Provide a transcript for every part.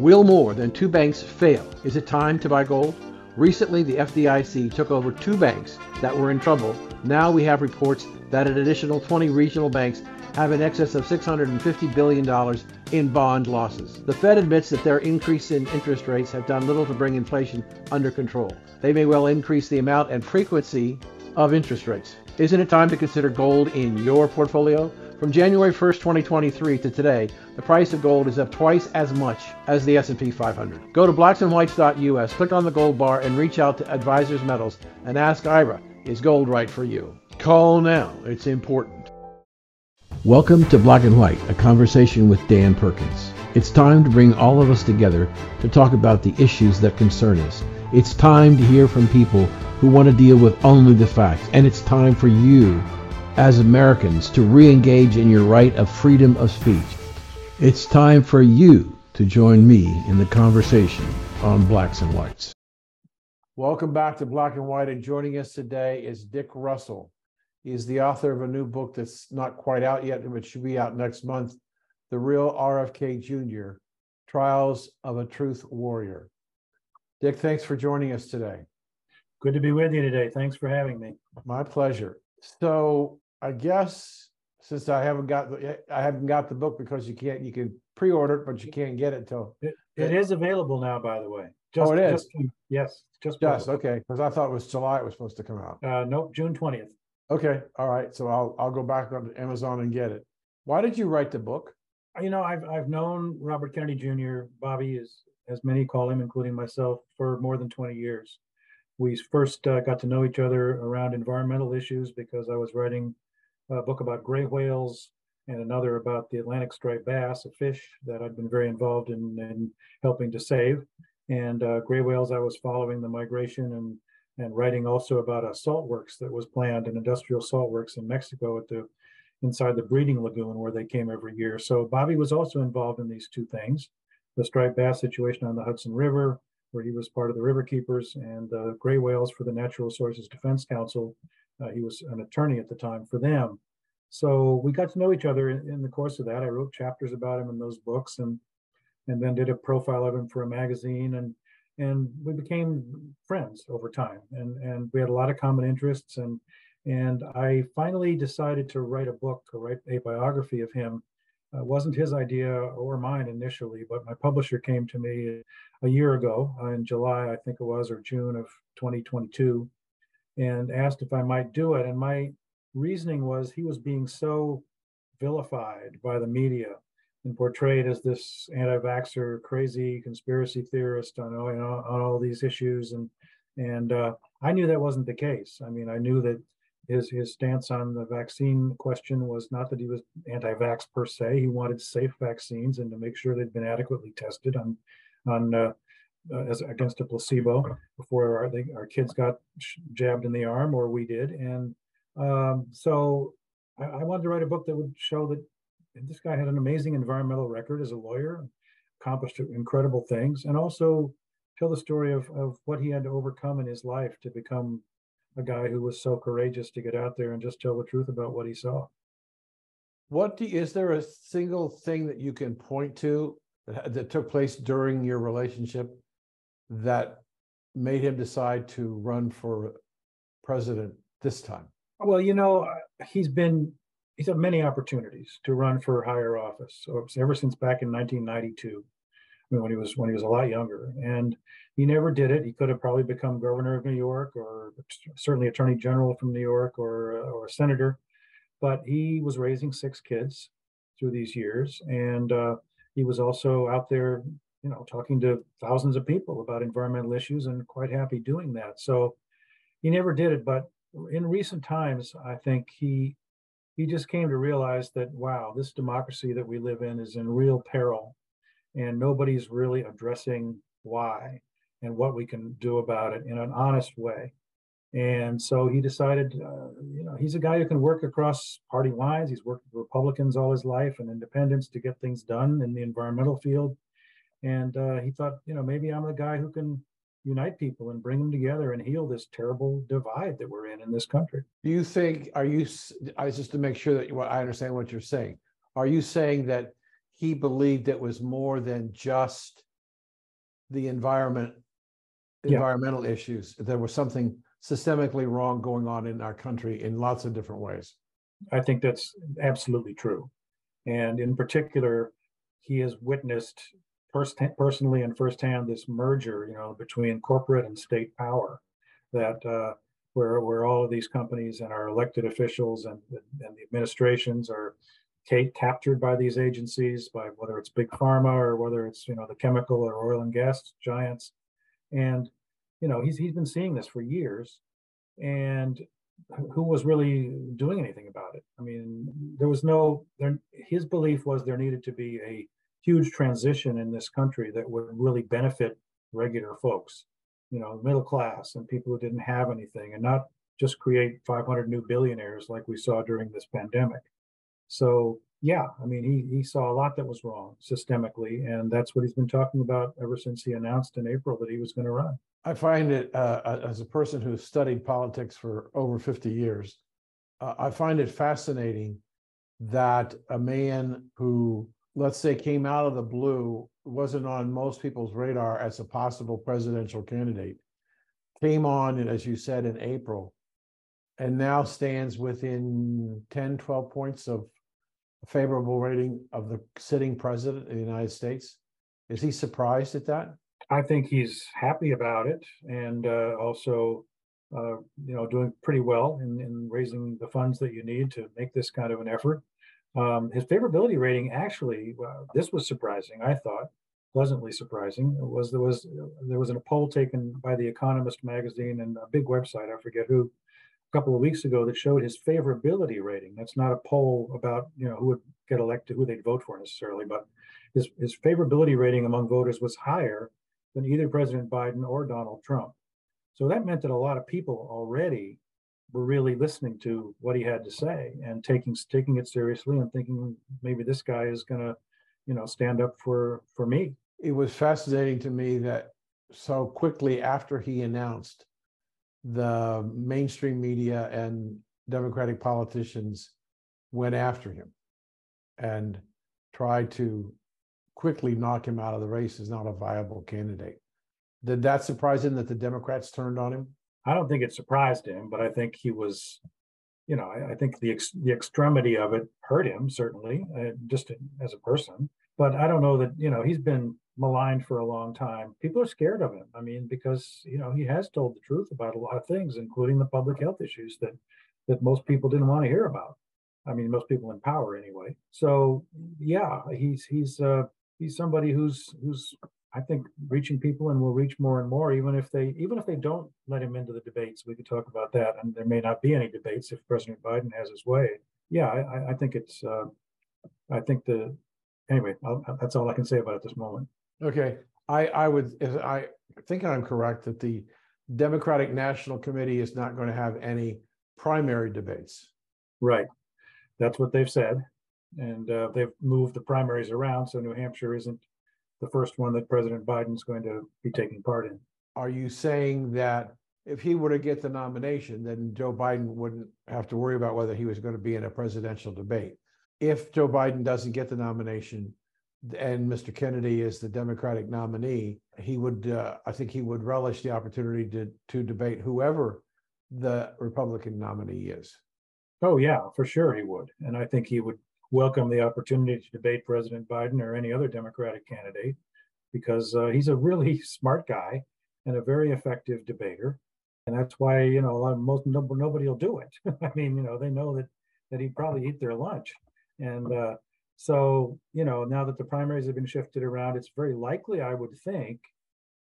Will more than two banks fail? Is it time to buy gold? Recently, the FDIC took over two banks that were in trouble. Now we have reports that an additional 20 regional banks have in excess of $650 billion in bond losses. The Fed admits that their increase in interest rates have done little to bring inflation under control. They may well increase the amount and frequency of interest rates. Isn't it time to consider gold in your portfolio? From January 1st, 2023 to today, the price of gold is up twice as much as the S&P 500. Go to blacksandwhites.us, click on the gold bar and reach out to Advisors Metals and ask Ira, is gold right for you? Call now. It's important. Welcome to Black and White, a conversation with Dan Perkins. It's time to bring all of us together to talk about the issues that concern us. It's time to hear from people who want to deal with only the facts. And it's time for you, as Americans, to re engage in your right of freedom of speech. It's time for you to join me in the conversation on Blacks and Whites. Welcome back to Black and White. And joining us today is Dick Russell. He's the author of a new book that's not quite out yet, but should be out next month The Real RFK Jr. Trials of a Truth Warrior. Dick, thanks for joining us today. Good to be with you today. Thanks for having me. My pleasure. So I guess since I haven't got the I haven't got the book because you can't you can pre-order it, but you can't get it till it, it is available now, by the way. Just, oh, it is. Just, yes, just just okay. Because I thought it was July. It was supposed to come out. Uh, nope, June twentieth. Okay, all right. So I'll I'll go back on Amazon and get it. Why did you write the book? You know, I've I've known Robert Kennedy Jr. Bobby is as many call him, including myself, for more than twenty years. We first uh, got to know each other around environmental issues because I was writing a book about gray whales and another about the Atlantic striped bass, a fish that I'd been very involved in, in helping to save. And uh, gray whales, I was following the migration and and writing also about a salt works that was planned, an industrial salt works in Mexico at the inside the breeding lagoon where they came every year. So Bobby was also involved in these two things, the striped bass situation on the Hudson River, where he was part of the river keepers and the gray whales for the Natural Resources Defense Council. Uh, he was an attorney at the time for them. So we got to know each other in, in, the course of that. I wrote chapters about him in those books and and then did a profile of him for a magazine and and we became friends over time and and we had a lot of common interests and and I finally decided to write a book or write a biography of him uh, wasn't his idea or mine initially, but my publisher came to me a year ago uh, in July, I think it was, or June of 2022, and asked if I might do it. And my reasoning was he was being so vilified by the media and portrayed as this anti-vaxxer, crazy conspiracy theorist on, on, on all these issues. And and uh, I knew that wasn't the case. I mean, I knew that his his stance on the vaccine question was not that he was anti-vax per se. He wanted safe vaccines and to make sure they'd been adequately tested on on uh, uh, as against a placebo before our, our kids got jabbed in the arm or we did. And um, so I, I, wanted to write a book that would show that this guy had an amazing environmental record as a lawyer, accomplished incredible things, and also tell the story of, of what he had to overcome in his life to become a guy who was so courageous to get out there and just tell the truth about what he saw. What do, is there a single thing that you can point to that, that took place during your relationship that made him decide to run for president this time? Well, you know, uh, he's been he's had many opportunities to run for higher office so ever since back in 1992 I mean, when he was when he was a lot younger and he never did it. He could have probably become governor of New York or certainly attorney general from New York or, uh, or a senator. But he was raising six kids through these years. And uh, he was also out there, you know, talking to thousands of people about environmental issues and quite happy doing that. So he never did it. But in recent times, I think he he just came to realize that wow, this democracy that we live in is in real peril, and nobody's really addressing why and what we can do about it in an honest way. And so he decided, uh, you know, he's a guy who can work across party lines. He's worked with Republicans all his life and independents to get things done in the environmental field. And uh, he thought, you know, maybe I'm the guy who can unite people and bring them together and heal this terrible divide that we're in in this country. Do you think, are you, I just to make sure that you, I understand what you're saying, are you saying that he believed it was more than just the environment, Yeah. environmental issues. There was something systemically wrong going on in our country in lots of different ways. I think that's absolutely true. And in particular, he has witnessed first, personally and firsthand this merger, you know, between corporate and state power that uh, where where all of these companies and our elected officials and, and the administrations are ca- captured by these agencies, by whether it's big pharma or whether it's you know the chemical or oil and gas giants, and you know he's he's been seeing this for years, and who was really doing anything about it? I mean, there was no there. His belief was there needed to be a huge transition in this country that would really benefit regular folks you know, middle class and people who didn't have anything and not just create 500 new billionaires like we saw during this pandemic. So, yeah, I mean, he, he saw a lot that was wrong systemically, and that's what he's been talking about ever since he announced in April that he was going to run. I find it, uh, as a person who's studied politics for over 50 years, uh, I find it fascinating that a man who, let's say, came out of the blue wasn't on most people's radar as a possible presidential candidate. Came on, as you said, in April, and now stands within 10, 12 points of favorable rating of the sitting president of the United States. Is he surprised at that? I think he's happy about it, and uh, also, uh, you know, doing pretty well in, in raising the funds that you need to make this kind of an effort. Um, his favorability rating actually, well, this was surprising. I thought pleasantly surprising was there was there was a poll taken by the Economist magazine and a big website I forget who a couple of weeks ago that showed his favorability rating. That's not a poll about you know who would get elected, who they'd vote for necessarily, but his his favorability rating among voters was higher than either President Biden or Donald Trump. So that meant that a lot of people already were really listening to what he had to say and taking taking it seriously and thinking maybe this guy is going to you know stand up for for me. It was fascinating to me that so quickly after he announced the mainstream media and democratic politicians went after him and tried to quickly knock him out of the race as not a viable candidate. Did that surprise him that the democrats turned on him I don't think it surprised him, but I think he was, you know, I, I think the ex, the extremity of it hurt him certainly, uh, just as a person. But I don't know that you know he's been maligned for a long time. People are scared of him. I mean, because you know he has told the truth about a lot of things, including the public health issues that that most people didn't want to hear about. I mean, most people in power anyway. So yeah, he's he's uh, he's somebody who's who's I think reaching people and will reach more and more, even if they even if they don't let him into the debates. We could talk about that, and there may not be any debates if President Biden has his way. Yeah, I, I think it's. Uh, I think the anyway. I'll, that's all I can say about it this moment. Okay, I I would I think I'm correct that the Democratic National Committee is not going to have any primary debates. Right, that's what they've said, and uh, they've moved the primaries around, so New Hampshire isn't the first one that President Biden's going to be taking part in. Are you saying that if he were to get the nomination, then Joe Biden wouldn't have to worry about whether he was going to be in a presidential debate? If Joe Biden doesn't get the nomination and Mr. Kennedy is the Democratic nominee, he would, uh, I think he would relish the opportunity to, to debate whoever the Republican nominee is. Oh, yeah, for sure he would. And I think he would welcome the opportunity to debate President Biden or any other Democratic candidate because uh, he's a really smart guy and a very effective debater. And that's why, you know, a lot of most nobody will do it. I mean, you know, they know that that he'd probably eat their lunch. And uh, so, you know, now that the primaries have been shifted around, it's very likely, I would think,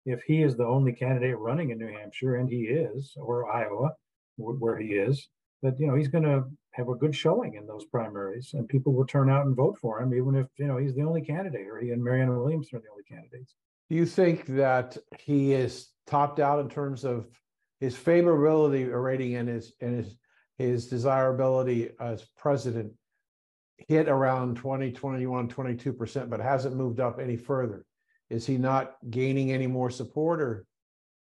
if he is the only candidate running in New Hampshire, and he is, or Iowa, where he is, that you know he's going to have a good showing in those primaries, and people will turn out and vote for him, even if you know he's the only candidate, or he and Marianne Williamson are the only candidates. Do you think that he is topped out in terms of his favorability rating and his and his his desirability as president hit around 20, 21, 22%, but hasn't moved up any further? Is he not gaining any more support or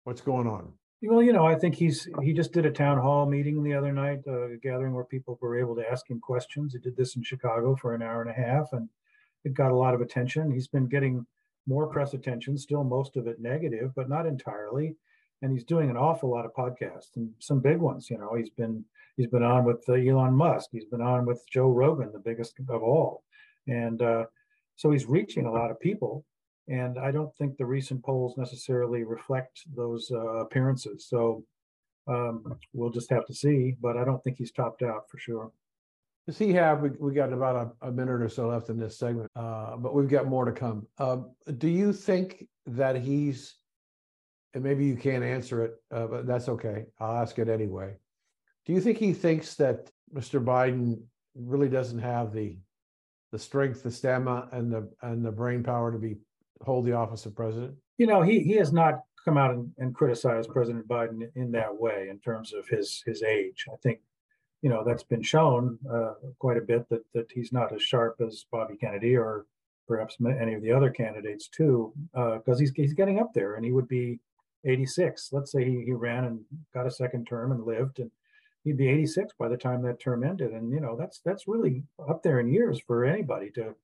what's going on? Well, you know, I think he's he just did a town hall meeting the other night, uh, a gathering where people were able to ask him questions. He did this in Chicago for an hour and a half, and it got a lot of attention. He's been getting more press attention, still most of it negative, but not entirely. And he's doing an awful lot of podcasts and some big ones. You know, he's been he's been on with uh, Elon Musk. He's been on with Joe Rogan, the biggest of all, and uh, so he's reaching a lot of people. And I don't think the recent polls necessarily reflect those uh, appearances. So um, we'll just have to see. But I don't think he's topped out for sure. Does he have, we, we got about a, a minute or so left in this segment, uh, but we've got more to come. Uh, do you think that he's, and maybe you can't answer it, uh, but that's okay. I'll ask it anyway. Do you think he thinks that Mr. Biden really doesn't have the the strength, the stamina, and the and the brain power to be hold the office of president? You know, he he has not come out and, and criticized President Biden in that way in terms of his his age. I think, you know, that's been shown uh, quite a bit that that he's not as sharp as Bobby Kennedy or perhaps any of the other candidates too, because uh, he's he's getting up there and he would be 86. Let's say he, he ran and got a second term and lived and he'd be 86 by the time that term ended and you know that's that's really up there in years for anybody to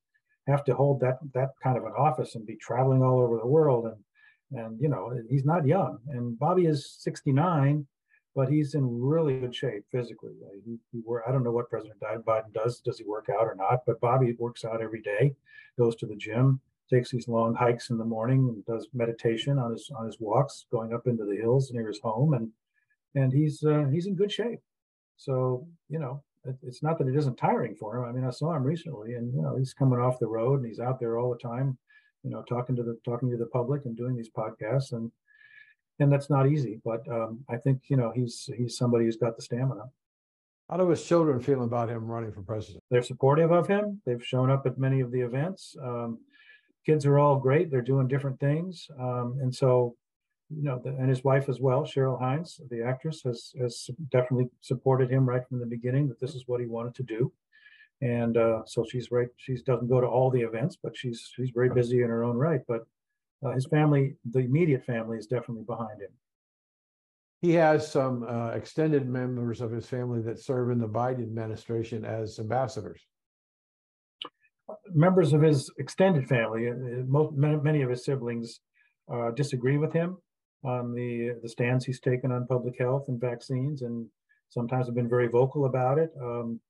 have to hold that that kind of an office and be traveling all over the world. And and you know he's not young. And bobby is 69 but he's in really good shape physically. He, he i don't know what president biden does. Does he work out or not? But bobby works out every day goes to the gym takes these long hikes in the morning and does meditation on his on his walks going up into the hills near his home. And and he's uh, he's in good shape. So you know it's not that it isn't tiring for him. I mean, I saw him recently, and you know, he's coming off the road and he's out there all the time, you know, talking to the talking to the public and doing these podcasts, and and that's not easy. But um, I think you know he's he's somebody who's got the stamina. How do his children feel about him running for president? They're supportive of him. They've shown up at many of the events. Um, kids are all great. They're doing different things, um, and so you know, the, and his wife as well, Cheryl Hines, the actress, has has definitely supported him right from the beginning that this is what he wanted to do, and uh, so she's right. She doesn't go to all the events, but she's she's very busy in her own right. But uh, his family, the immediate family, is definitely behind him. He has some uh, extended members of his family that serve in the Biden administration as ambassadors. Members of his extended family, uh, most, many of his siblings, uh, disagree with him on the the stands he's taken on public health and vaccines, and sometimes have been very vocal about it. Um,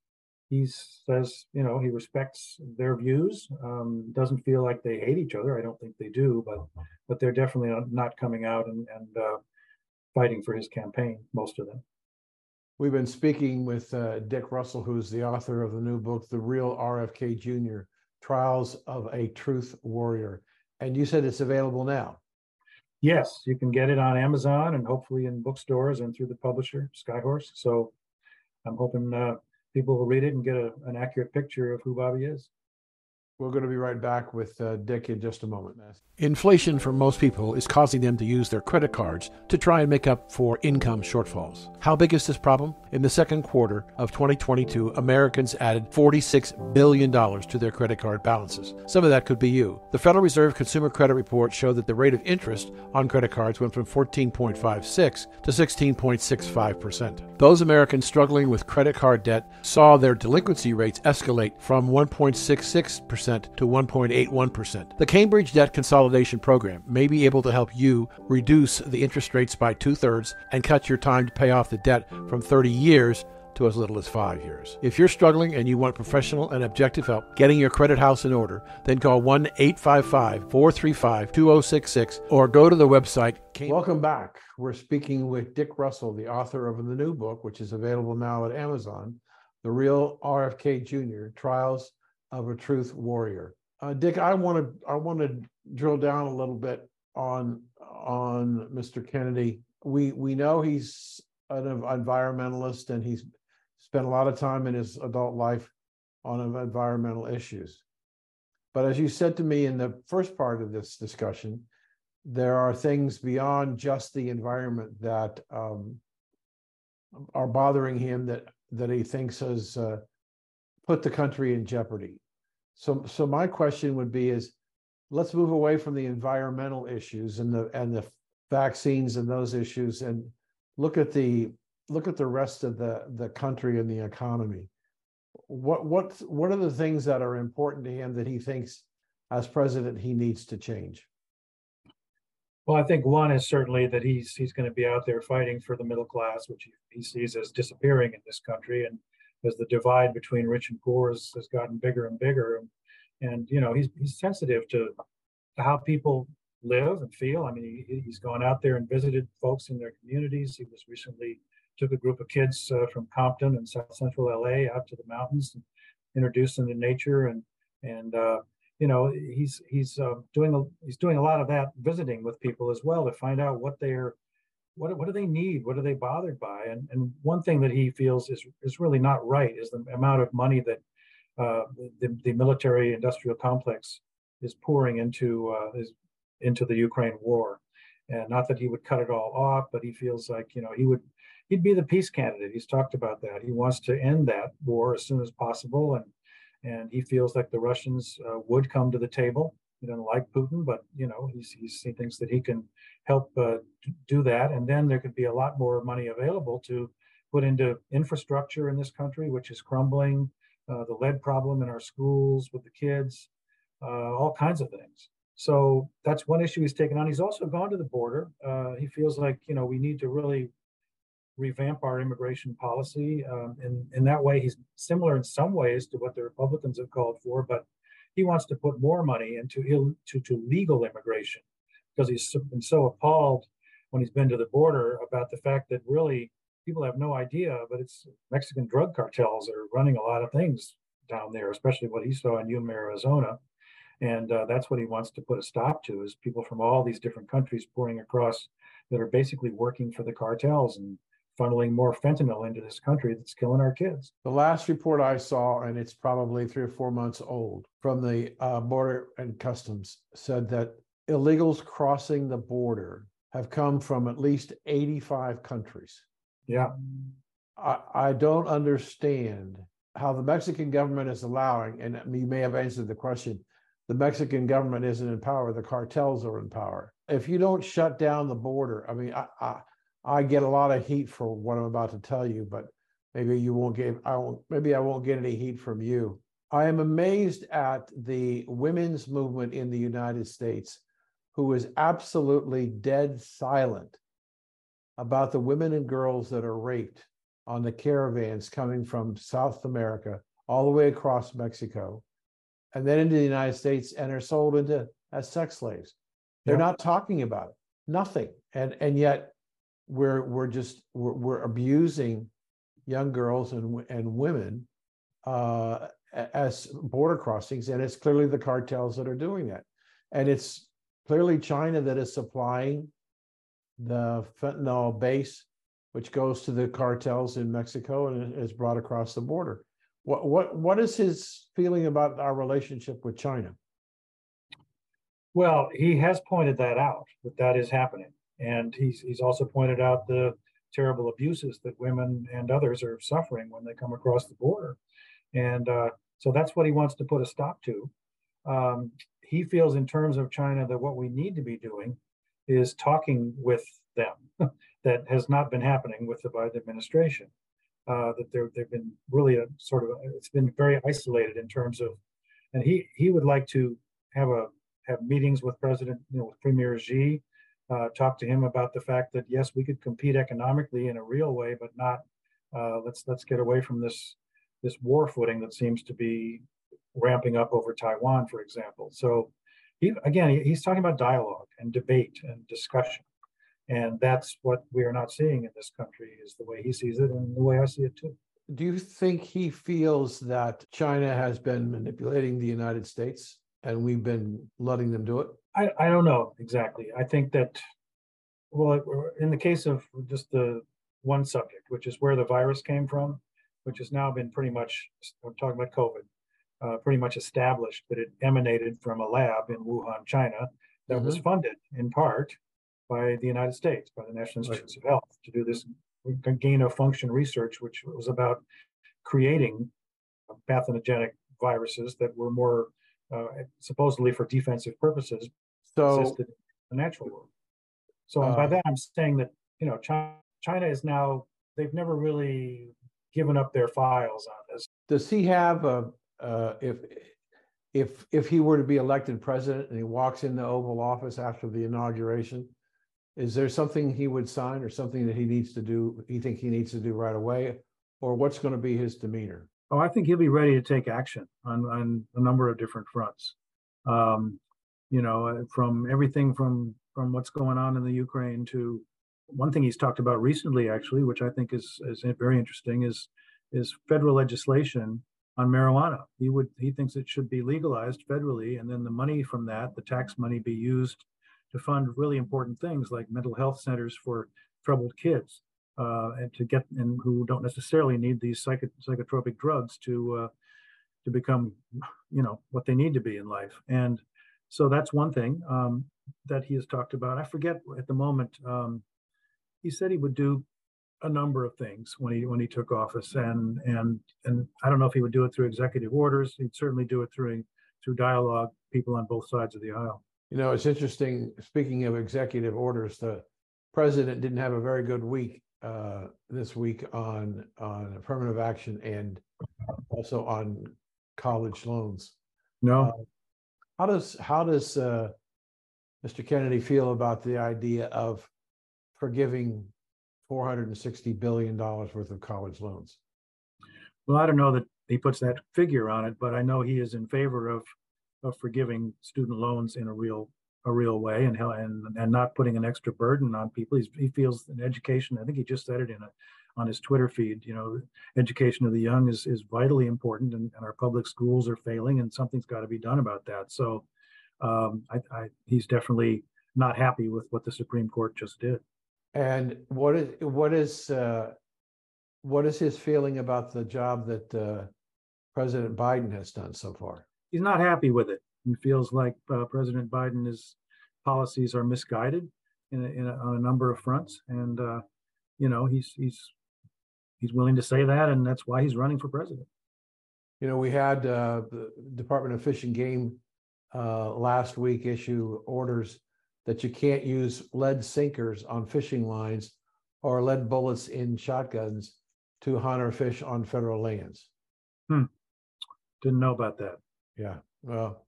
he says, you know, he respects their views. Um, doesn't feel like they hate each other. I don't think they do, but but they're definitely not coming out and, and uh, fighting for his campaign. Most of them. We've been speaking with uh, Dick Russell, who's the author of the new book, The Real RFK Jr. Trials of a Truth Warrior. And you said it's available now. Yes, you can get it on Amazon and hopefully in bookstores and through the publisher Skyhorse. So I'm hoping uh, people will read it and get a, an accurate picture of who Bobby is. We're going to be right back with uh, Dick in just a moment. Inflation for most people is causing them to use their credit cards to try and make up for income shortfalls. How big is this problem? In the second quarter of 2022, Americans added $46 billion to their credit card balances. Some of that could be you. The Federal Reserve Consumer Credit Report showed that the rate of interest on credit cards went from 14.56 to 16.65%. Those Americans struggling with credit card debt saw their delinquency rates escalate from 1.66% to 1.81%. The Cambridge Debt Consolidation Program may be able to help you reduce the interest rates by two thirds and cut your time to pay off the debt from 30 years to as little as five years. If you're struggling and you want professional and objective help getting your credit house in order, then call 1 855 435 2066 or go to the website. Welcome back. We're speaking with Dick Russell, the author of the new book, which is available now at Amazon The Real RFK Jr. Trials of a truth warrior. Uh, Dick, I want to I want to drill down a little bit on on Mr. Kennedy. We we know he's an environmentalist and he's spent a lot of time in his adult life on environmental issues. But as you said to me in the first part of this discussion, there are things beyond just the environment that um, are bothering him that that he thinks has uh, put the country in jeopardy. So, so my question would be: is let's move away from the environmental issues and the and the vaccines and those issues, and look at the look at the rest of the the country and the economy. What what what are the things that are important to him that he thinks as president he needs to change? Well, I think one is certainly that he's he's going to be out there fighting for the middle class, which he, he sees as disappearing in this country, and as the divide between rich and poor has, has gotten bigger and bigger, and, and you know he's he's sensitive to, to how people live and feel. I mean, he, he's gone out there and visited folks in their communities. He was recently took a group of kids uh, from Compton and South Central LA out to the mountains and introduced them to nature and and uh, you know he's he's uh, doing a he's doing a lot of that visiting with people as well to find out what they're what, what do they need? What are they bothered by? And and one thing that he feels is is really not right is the amount of money that uh, the, the military industrial complex is pouring into uh, is into the Ukraine war. And not that he would cut it all off but he feels like you know he would he'd be the peace candidate. He's talked about that. He wants to end that war as soon as possible. And and he feels like the Russians uh, would come to the table. He doesn't like Putin, but you know he thinks that he can help uh, do that, and then there could be a lot more money available to put into infrastructure in this country, which is crumbling. Uh, the lead problem in our schools with the kids, uh, all kinds of things. So that's one issue he's taken on. He's also gone to the border. Uh, he feels like you know we need to really revamp our immigration policy. Um, and in that way, he's similar in some ways to what the Republicans have called for, but he wants to put more money into Ill, to, to legal immigration because he's been so appalled when he's been to the border about the fact that really people have no idea, but it's Mexican drug cartels are running a lot of things down there, especially what he saw in Yuma, Arizona. And uh, that's what he wants to put a stop to is people from all these different countries pouring across that are basically working for the cartels and funneling more fentanyl into this country that's killing our kids. The last report I saw, and it's probably three or four months old, from the uh, Border and Customs said that illegals crossing the border have come from at least 85 countries. Yeah. I, I don't understand how the Mexican government is allowing, and you may have answered the question, the Mexican government isn't in power, the cartels are in power. If you don't shut down the border, I mean, I, I I get a lot of heat for what I'm about to tell you, but maybe you won't get I won't maybe I won't get any heat from you. I am amazed at the women's movement in the United States who is absolutely dead silent about the women and girls that are raped on the caravans coming from South America all the way across Mexico and then into the United States and are sold into as sex slaves. They're yeah. not talking about it. Nothing. And and yet we're we're just we're, we're abusing young girls and and women uh, as border crossings, and it's clearly the cartels that are doing that, and it's clearly China that is supplying the fentanyl base, which goes to the cartels in Mexico and is brought across the border. What what what is his feeling about our relationship with China? Well, he has pointed that out that that is happening. And he's, he's also pointed out the terrible abuses that women and others are suffering when they come across the border. And uh, so that's what he wants to put a stop to. Um, he feels, in terms of China, that what we need to be doing is talking with them. that has not been happening with the Biden administration. Uh, that they've been really a sort of it's been very isolated in terms of, and he he would like to have a have meetings with President, you know, with Premier Xi, uh, talk to him about the fact that yes, we could compete economically in a real way, but not uh, let's let's get away from this this war footing that seems to be ramping up over Taiwan, for example. So he again he's talking about dialogue and debate and discussion, and that's what we are not seeing in this country is the way he sees it and the way I see it too. Do you think he feels that China has been manipulating the United States and we've been letting them do it? I, I don't know exactly. I think that, well, in the case of just the one subject, which is where the virus came from, which has now been pretty much, I'm talking about COVID, uh, pretty much established that it emanated from a lab in Wuhan, China, that mm-hmm. was funded in part by the United States, by the National Institutes right. of Health, to do this gain of function research, which was about creating pathogenic viruses that were more uh, supposedly for defensive purposes, so existed in the natural world. So uh, by that, I'm saying that you know China, China is now they've never really given up their files on this. Does he have a uh, if if if he were to be elected president and he walks in the Oval Office after the inauguration, is there something he would sign or something that he needs to do? You think he needs to do right away, or what's going to be his demeanor? Oh, I think he'll be ready to take action on on a number of different fronts. Um, you know, uh, from everything from from what's going on in the Ukraine to one thing he's talked about recently, actually, which I think is is very interesting, is is federal legislation on marijuana. He would he thinks it should be legalized federally, and then the money from that, the tax money, be used to fund really important things like mental health centers for troubled kids, uh, and to get and who don't necessarily need these psychotropic drugs to uh, to become, you know, what they need to be in life. And so that's one thing um, that he has talked about. I forget at the moment. Um, he said he would do a number of things when he when he took office, and and and I don't know if he would do it through executive orders. He'd certainly do it through through dialogue, people on both sides of the aisle. You know, it's interesting. Speaking of executive orders, the president didn't have a very good week uh, this week on on affirmative action and also on college loans. No. Uh, how does how does uh, Mr. Kennedy feel about the idea of forgiving four hundred and sixty billion dollars worth of college loans? Well, I don't know that he puts that figure on it, but I know he is in favor of of forgiving student loans in a real a real way and and and not putting an extra burden on people. He's, he feels in education. I think he just said it in a on his Twitter feed. You know, education of the young is is vitally important, and, and our public schools are failing, and something's got to be done about that. So, um, I, I, he's definitely not happy with what the Supreme Court just did. And what is what is uh, what is his feeling about the job that uh, President Biden has done so far? He's not happy with it. He feels like uh, President Biden's policies are misguided in a, in a, on a number of fronts, and uh, you know he's he's he's willing to say that, and that's why he's running for president. You know, we had uh, the Department of Fish and Game uh, last week issue orders that you can't use lead sinkers on fishing lines or lead bullets in shotguns to hunt or fish on federal lands. Hmm. Didn't know about that. Yeah. Well,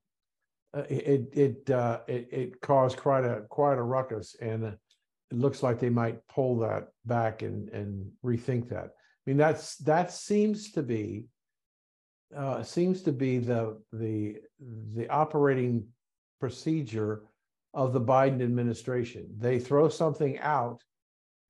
it it uh, it, it caused quite a quite a ruckus, and it looks like they might pull that back and and rethink that. I mean, that's that seems to be uh, seems to be the the the operating procedure of the Biden administration. They throw something out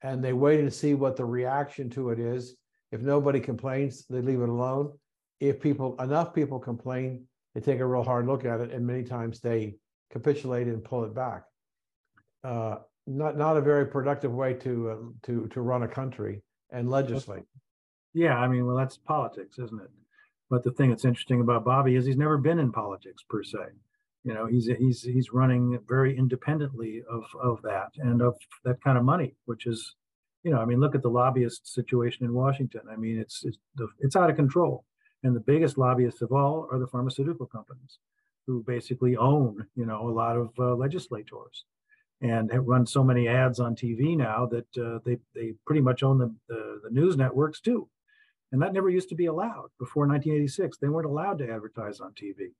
and they wait and see what the reaction to it is. If nobody complains, they leave it alone. If people enough people complain, they take a real hard look at it, and many times they capitulate and pull it back. Uh, not not a very productive way to uh, to to run a country and legislate. Yeah, I mean, well, that's politics, isn't it? But the thing that's interesting about Bobby is he's never been in politics per se you know he's he's he's running very independently of of that and of that kind of money which is you know i mean look at the lobbyist situation in washington i mean it's it's it's out of control and the biggest lobbyists of all are the pharmaceutical companies who basically own you know a lot of uh, legislators and have run so many ads on tv now that uh, they they pretty much own the, the the news networks too and that never used to be allowed before 1986 they weren't allowed to advertise on tv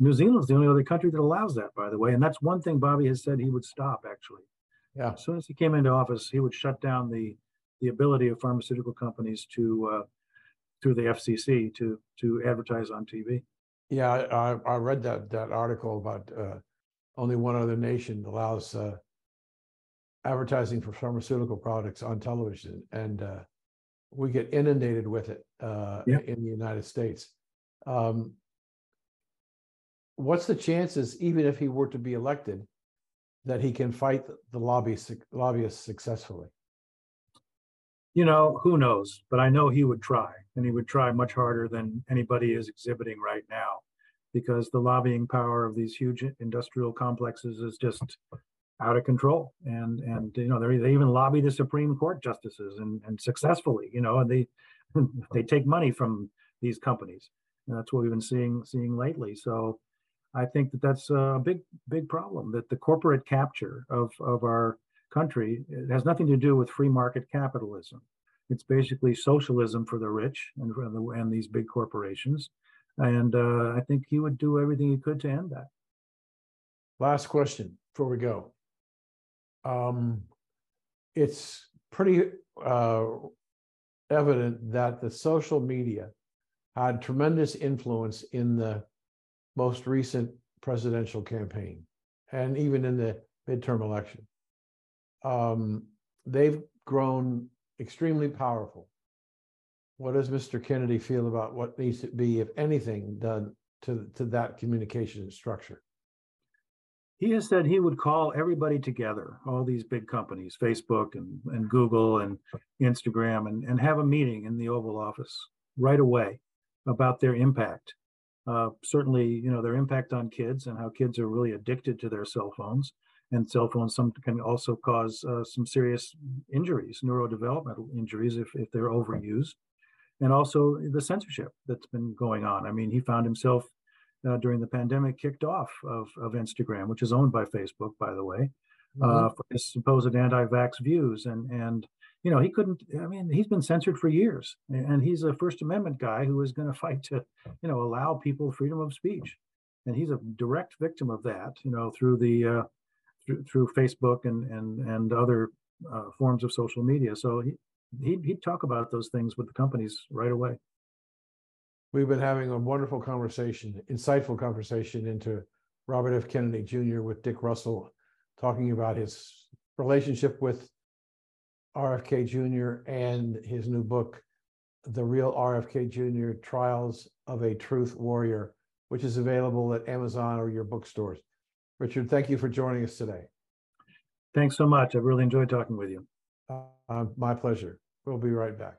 New Zealand's the only other country that allows that, by the way. And that's one thing Bobby has said he would stop, actually. Yeah. As soon as he came into office, he would shut down the the ability of pharmaceutical companies to uh, through the FCC to to advertise on TV. Yeah, I, I read that that article about uh, only one other nation allows uh, advertising for pharmaceutical products on television, and uh, we get inundated with it uh, yeah. in the United States. Um, what's the chances, even if he were to be elected, that he can fight the lobbyists, lobbyists successfully? You know, who knows? But I know he would try, and he would try much harder than anybody is exhibiting right now, because the lobbying power of these huge industrial complexes is just out of control. And and you know, they even lobby the Supreme Court justices and and successfully. You know, and they they take money from these companies. And that's what we've been seeing seeing lately. So I think that that's a big, big problem. That the corporate capture of of our country it has nothing to do with free market capitalism. It's basically socialism for the rich and and, the, and these big corporations. And uh, I think he would do everything he could to end that. Last question before we go. Um, it's pretty uh, evident that the social media had tremendous influence in the most recent presidential campaign and even in the midterm election. Um, they've grown extremely powerful. What does Mr. Kennedy feel about what needs to be, if anything, done to, to that communication structure? He has said he would call everybody together, all these big companies, Facebook and, and Google and Instagram, and, and have a meeting in the Oval Office right away about their impact. Uh, certainly, you know, their impact on kids and how kids are really addicted to their cell phones. And cell phones some can also cause uh, some serious injuries, neurodevelopmental injuries, if, if they're overused. And also the censorship that's been going on. I mean, he found himself uh, during the pandemic kicked off of, of Instagram, which is owned by Facebook, by the way, uh, mm-hmm. for his supposed anti-vax views. And and you know he couldn't. I mean, he's been censored for years, and he's a First Amendment guy who is going to fight to, you know, allow people freedom of speech. And he's a direct victim of that, you know, through the uh, through, through Facebook and and and other uh, forms of social media. So he he'd, he'd talk about those things with the companies right away. We've been having a wonderful conversation, insightful conversation into Robert F. Kennedy Jr. with Dick Russell, talking about his relationship with RFK Jr. and his new book, The Real RFK Jr. Trials of a Truth Warrior, which is available at Amazon or your bookstores. Richard, thank you for joining us today. Thanks so much. I've really enjoyed talking with you. Uh, my pleasure. We'll be right back.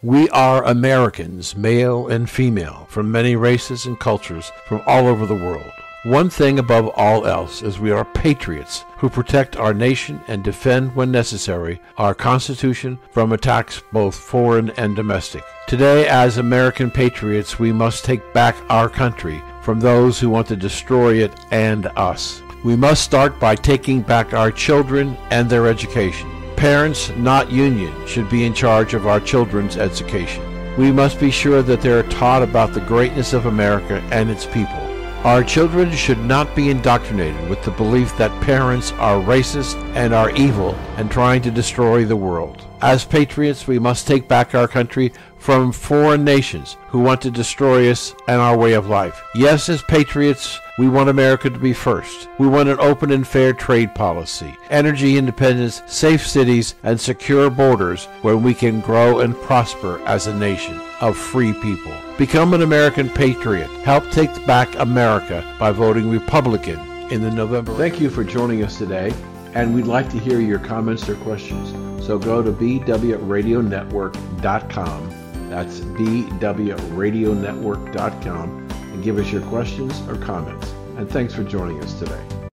We are Americans, male and female, from many races and cultures from all over the world. One thing above all else is we are patriots who protect our nation and defend, when necessary, our Constitution from attacks both foreign and domestic. Today, as American patriots, we must take back our country from those who want to destroy it and us. We must start by taking back our children and their education. Parents, not union, should be in charge of our children's education. We must be sure that they are taught about the greatness of America and its people. Our children should not be indoctrinated with the belief that parents are racist and are evil and trying to destroy the world. As patriots, we must take back our country from foreign nations who want to destroy us and our way of life. Yes, as patriots, we want America to be first. We want an open and fair trade policy, energy independence, safe cities, and secure borders where we can grow and prosper as a nation of free people. Become an American patriot. Help take back America by voting Republican in the November. Thank you for joining us today, and we'd like to hear your comments or questions. So go to bwradionetwork.com. That's bwradionetwork.com and give us your questions or comments. And thanks for joining us today.